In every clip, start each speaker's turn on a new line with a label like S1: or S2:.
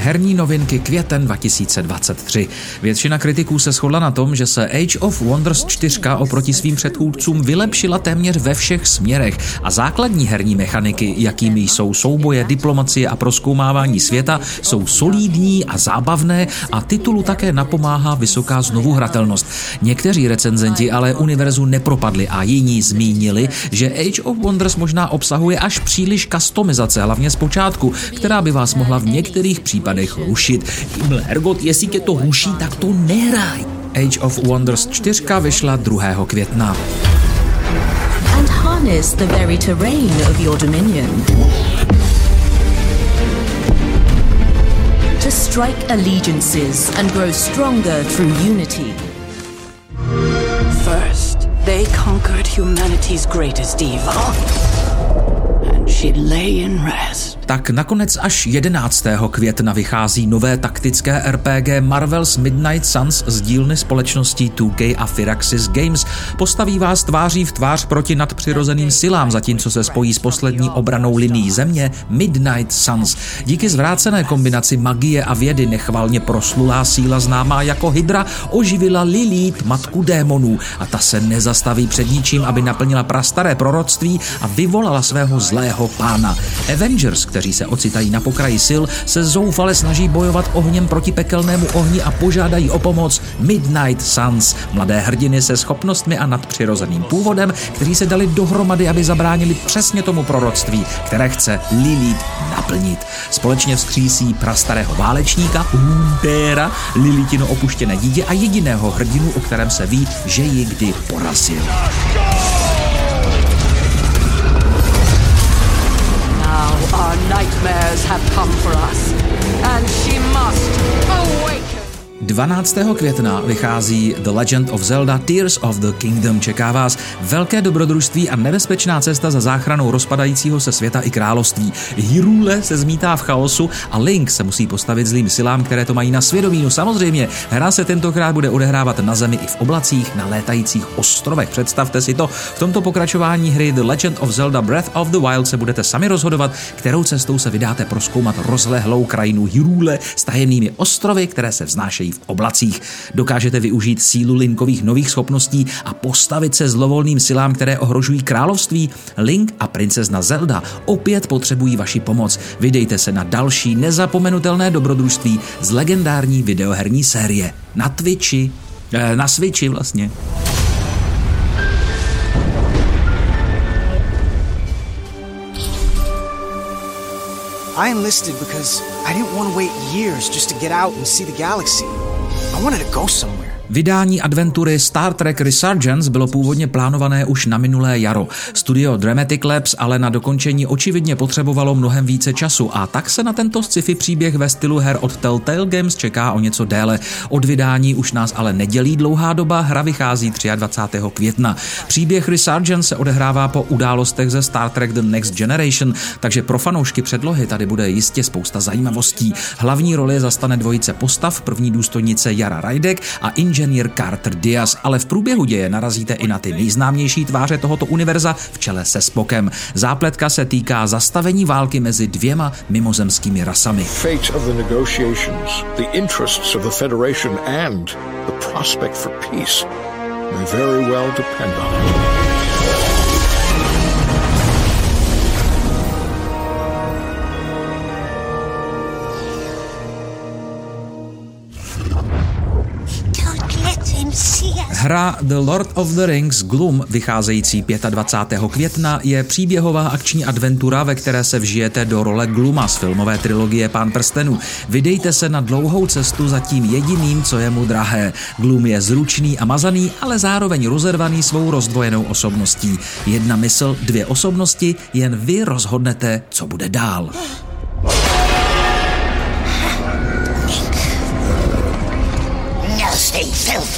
S1: Herní novinky květen 2023. Většina kritiků se shodla na tom, že se Age of Wonders 4 oproti svým předchůdcům vylepšila téměř ve všech směrech a základní herní mechaniky, jakými jsou souboje, diplomacie a proskoumávání světa, jsou solídní a zábavné a titulu také napomáhá vysoká znovuhratelnost. Někteří recenzenti ale univerzu nepropadli a jiní zmínili, že Age of Wonders možná obsahuje až příliš customizace, hlavně z počátku, která by vás mohla v některých případech rušit. Ergot, jestli tě to ruší, tak to nehraj. Age of Wonders 4 vyšla 2. května.
S2: And harness the very terrain of your dominion. To strike allegiances and grow stronger through unity.
S3: First, they conquered humanity's greatest evil.
S1: Tak nakonec až 11. května vychází nové taktické RPG Marvel's Midnight Suns z dílny společností 2K a Firaxis Games. Postaví vás tváří v tvář proti nadpřirozeným silám, zatímco se spojí s poslední obranou linií země Midnight Suns. Díky zvrácené kombinaci magie a vědy nechvalně proslulá síla známá jako Hydra oživila Lilith, matku démonů, a ta se nezastaví před ničím, aby naplnila prastaré proroctví a vyvolala svého zlého pána. Avengers, kteří se ocitají na pokraji sil, se zoufale snaží bojovat ohněm proti pekelnému ohni a požádají o pomoc Midnight Suns, mladé hrdiny se schopnostmi a nadpřirozeným původem, kteří se dali dohromady, aby zabránili přesně tomu proroctví, které chce Lilith naplnit. Společně vzkřísí prastarého válečníka Untera, Lilithino opuštěné dítě a jediného hrdinu, o kterém se ví, že ji kdy porazil.
S3: Our nightmares have come for us,
S1: 12. května vychází The Legend of Zelda Tears of the Kingdom. Čeká vás velké dobrodružství a nebezpečná cesta za záchranou rozpadajícího se světa i království. Hyrule se zmítá v chaosu a Link se musí postavit zlým silám, které to mají na svědomí. No samozřejmě, hra se tentokrát bude odehrávat na zemi i v oblacích, na létajících ostrovech. Představte si to. V tomto pokračování hry The Legend of Zelda Breath of the Wild se budete sami rozhodovat, kterou cestou se vydáte proskoumat rozlehlou krajinu Hyrule s tajenými ostrovy, které se vznášejí v oblacích. Dokážete využít sílu Linkových nových schopností a postavit se zlovolným silám, které ohrožují království. Link a princezna Zelda opět potřebují vaši pomoc. Vydejte se na další nezapomenutelné dobrodružství z legendární videoherní série na Twitchi, eh, na Switchi vlastně.
S4: I enlisted because I didn't want to wait years just to get out and see the galaxy. I wanted to go somewhere.
S1: Vydání adventury Star Trek Resurgence bylo původně plánované už na minulé jaro. Studio Dramatic Labs ale na dokončení očividně potřebovalo mnohem více času a tak se na tento sci-fi příběh ve stylu her od Telltale Games čeká o něco déle. Od vydání už nás ale nedělí dlouhá doba, hra vychází 23. května. Příběh Resurgence se odehrává po událostech ze Star Trek The Next Generation, takže pro fanoušky předlohy tady bude jistě spousta zajímavostí. Hlavní roli zastane dvojice postav, první důstojnice Jara Rajdek a Inge inženýr Carter Diaz, ale v průběhu děje narazíte i na ty nejznámější tváře tohoto univerza v čele se Spokem. Zápletka se týká zastavení války mezi dvěma mimozemskými rasami.
S5: Fate of the negotiations, the interests of the Federation and the prospect for peace may very well depend on it.
S1: Hra The Lord of the Rings Gloom, vycházející 25. května, je příběhová akční adventura, ve které se vžijete do role Gluma z filmové trilogie Pán prstenů. Vydejte se na dlouhou cestu za tím jediným, co je mu drahé. Gloom je zručný a mazaný, ale zároveň rozervaný svou rozdvojenou osobností. Jedna mysl, dvě osobnosti, jen vy rozhodnete, co bude dál.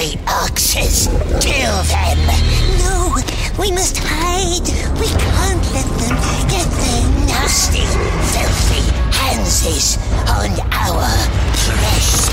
S6: The oxes. Kill them.
S7: No, we must hide. We can't let them get their nasty, filthy hands on our precious.